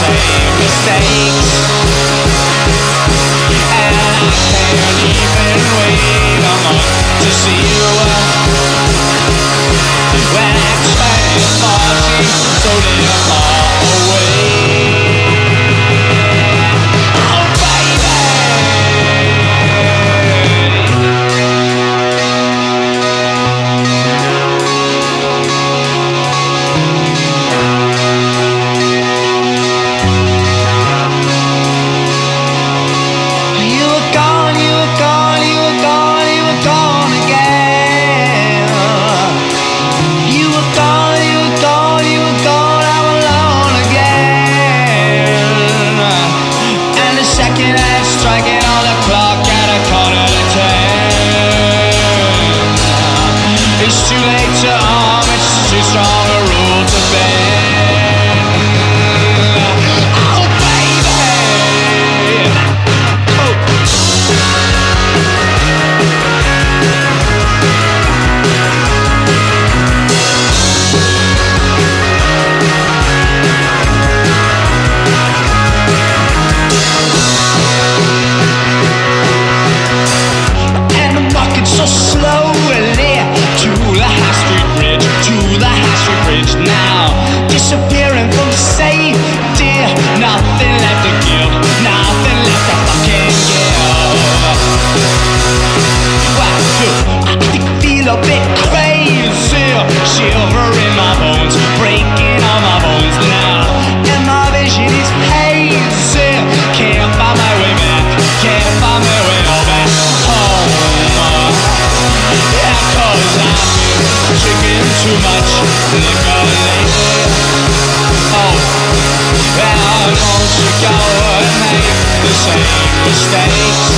same mistakes. feel silver in my bones, breaking all my bones now. And my vision is hazy. Can't find my way back. Can't find my way all back home. Yeah, cause I'm drinking too much liquor lately. Oh, and I want to go and make the same mistakes.